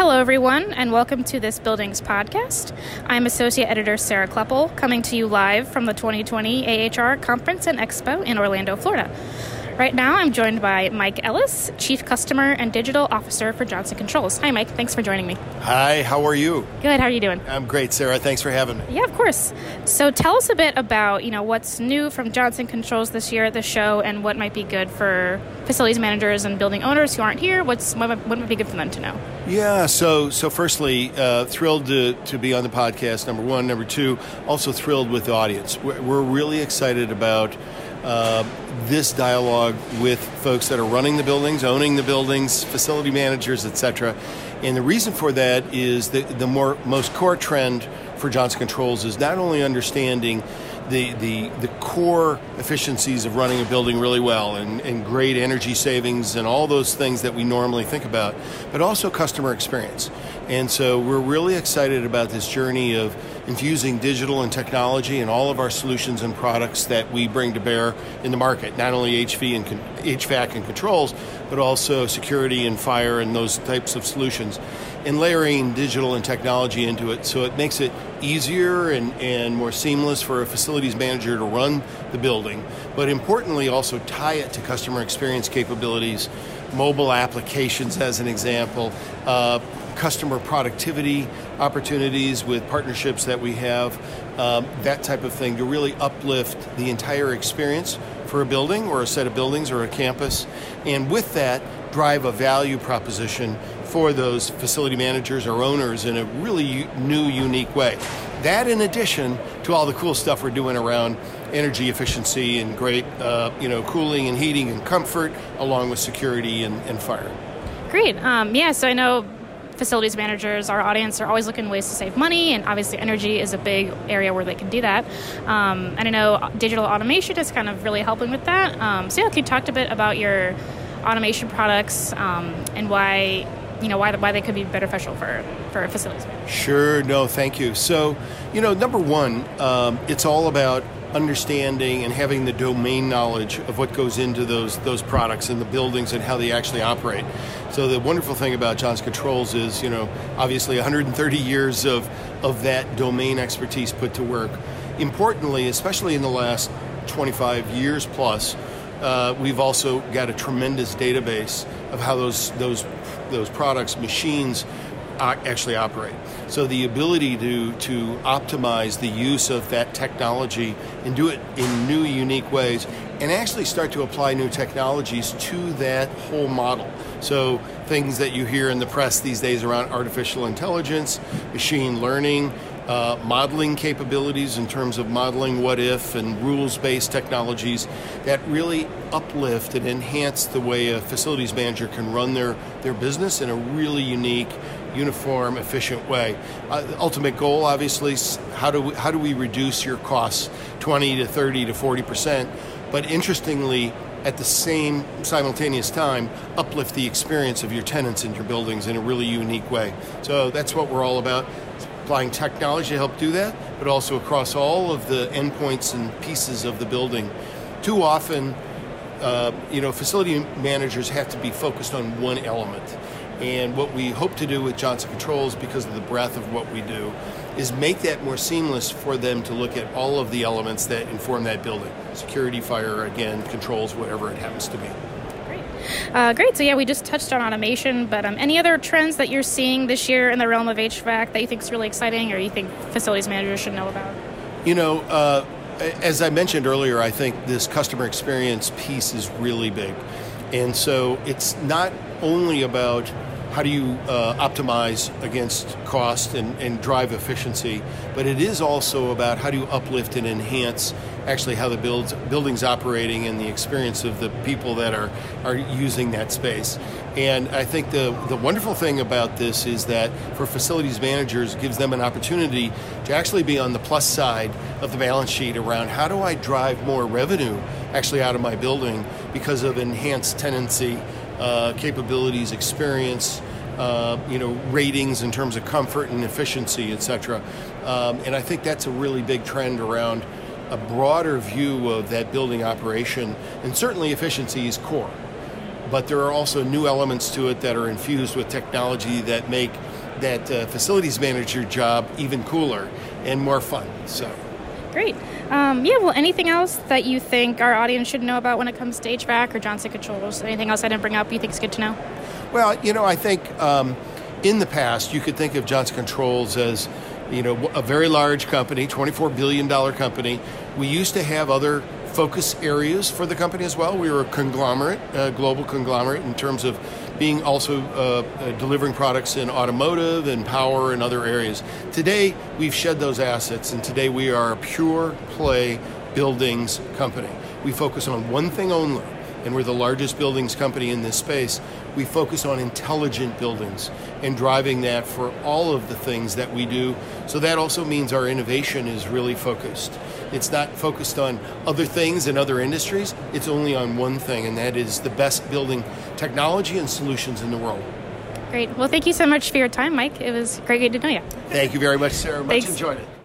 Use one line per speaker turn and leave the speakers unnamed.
Hello, everyone, and welcome to this Buildings podcast. I'm Associate Editor Sarah Kleppel, coming to you live from the 2020 AHR Conference and Expo in Orlando, Florida. Right now, I'm joined by Mike Ellis, Chief Customer and Digital Officer for Johnson Controls. Hi, Mike. Thanks for joining me.
Hi, how are you?
Good. How are you doing?
I'm great, Sarah. Thanks for having me.
Yeah, of course. So, tell us a bit about you know what's new from Johnson Controls this year at the show, and what might be good for facilities managers and building owners who aren't here. What's what, what might be good for them to know?
Yeah. So, so firstly, uh, thrilled to, to be on the podcast. Number one. Number two, also thrilled with the audience. We're, we're really excited about uh, this dialogue with folks that are running the buildings, owning the buildings, facility managers, etc. And the reason for that is the, the more most core trend for Johnson Controls is not only understanding the, the, the core efficiencies of running a building really well and, and great energy savings and all those things that we normally think about, but also customer experience. And so we're really excited about this journey of infusing digital and technology in all of our solutions and products that we bring to bear in the market, not only HV and HVAC and controls, but also security and fire and those types of solutions and layering digital and technology into it. So it makes it easier and, and more seamless for a facilities manager to run the building, but importantly also tie it to customer experience capabilities, mobile applications as an example, uh, customer productivity opportunities with partnerships that we have, um, that type of thing to really uplift the entire experience for a building or a set of buildings or a campus. And with that, drive a value proposition for those facility managers or owners in a really new, unique way. That, in addition to all the cool stuff we're doing around energy efficiency and great, uh, you know, cooling and heating and comfort, along with security and, and fire.
Great. Um, yeah, so I know facilities managers, our audience, are always looking ways to save money, and obviously energy is a big area where they can do that. Um, and I know digital automation is kind of really helping with that. Um, so yeah, can you talk a bit about your automation products um, and why you know why why they could be beneficial for for facilities.
Sure. No. Thank you. So, you know, number one, um, it's all about understanding and having the domain knowledge of what goes into those those products and the buildings and how they actually operate. So the wonderful thing about Johnson Controls is, you know, obviously 130 years of of that domain expertise put to work. Importantly, especially in the last 25 years plus, uh, we've also got a tremendous database of how those those those products, machines, actually operate. So the ability to to optimize the use of that technology and do it in new, unique ways, and actually start to apply new technologies to that whole model. So things that you hear in the press these days around artificial intelligence, machine learning, uh, modeling capabilities in terms of modeling what if and rules based technologies that really uplift and enhance the way a facilities manager can run their, their business in a really unique, uniform, efficient way. Uh, ultimate goal, obviously, how do we, how do we reduce your costs 20 to 30 to 40 percent? But interestingly, at the same simultaneous time, uplift the experience of your tenants in your buildings in a really unique way. So that's what we're all about applying technology to help do that, but also across all of the endpoints and pieces of the building. Too often, uh, you know, facility managers have to be focused on one element. And what we hope to do with Johnson Controls, because of the breadth of what we do, is make that more seamless for them to look at all of the elements that inform that building security, fire, again, controls, whatever it happens to be.
Uh, great. So yeah, we just touched on automation, but um, any other trends that you're seeing this year in the realm of HVAC that you think is really exciting, or you think facilities managers should know about?
You know, uh, as I mentioned earlier, I think this customer experience piece is really big, and so it's not only about how do you uh, optimize against cost and, and, drive efficiency, but it is also about how do you uplift and enhance actually how the builds, building's operating and the experience of the people that are, are using that space. And I think the, the wonderful thing about this is that for facilities managers, gives them an opportunity to actually be on the plus side of the balance sheet around how do I drive more revenue actually out of my building because of enhanced tenancy uh, capabilities, experience, uh, you know, ratings in terms of comfort and efficiency, et cetera. Um, and I think that's a really big trend around a broader view of that building operation. And certainly efficiency is core. But there are also new elements to it that are infused with technology that make that uh, facilities manager job even cooler and more fun. So.
Great. Um, yeah, well, anything else that you think our audience should know about when it comes to HVAC or Johnson Controls? Anything else I didn't bring up you think is good to know?
Well, you know, I think um, in the past you could think of Johnson Controls as you know a very large company, $24 billion company. We used to have other focus areas for the company as well. We were a conglomerate, a global conglomerate in terms of being also uh, uh, delivering products in automotive and power and other areas. Today, we've shed those assets, and today we are a pure play buildings company. We focus on one thing only, and we're the largest buildings company in this space. We focus on intelligent buildings and driving that for all of the things that we do. So that also means our innovation is really focused. It's not focused on other things in other industries, it's only on one thing, and that is the best building technology and solutions in the world.
Great. Well, thank you so much for your time, Mike. It was great to know you.
Thank you very much, Sarah. Much
Thanks.
enjoyed it.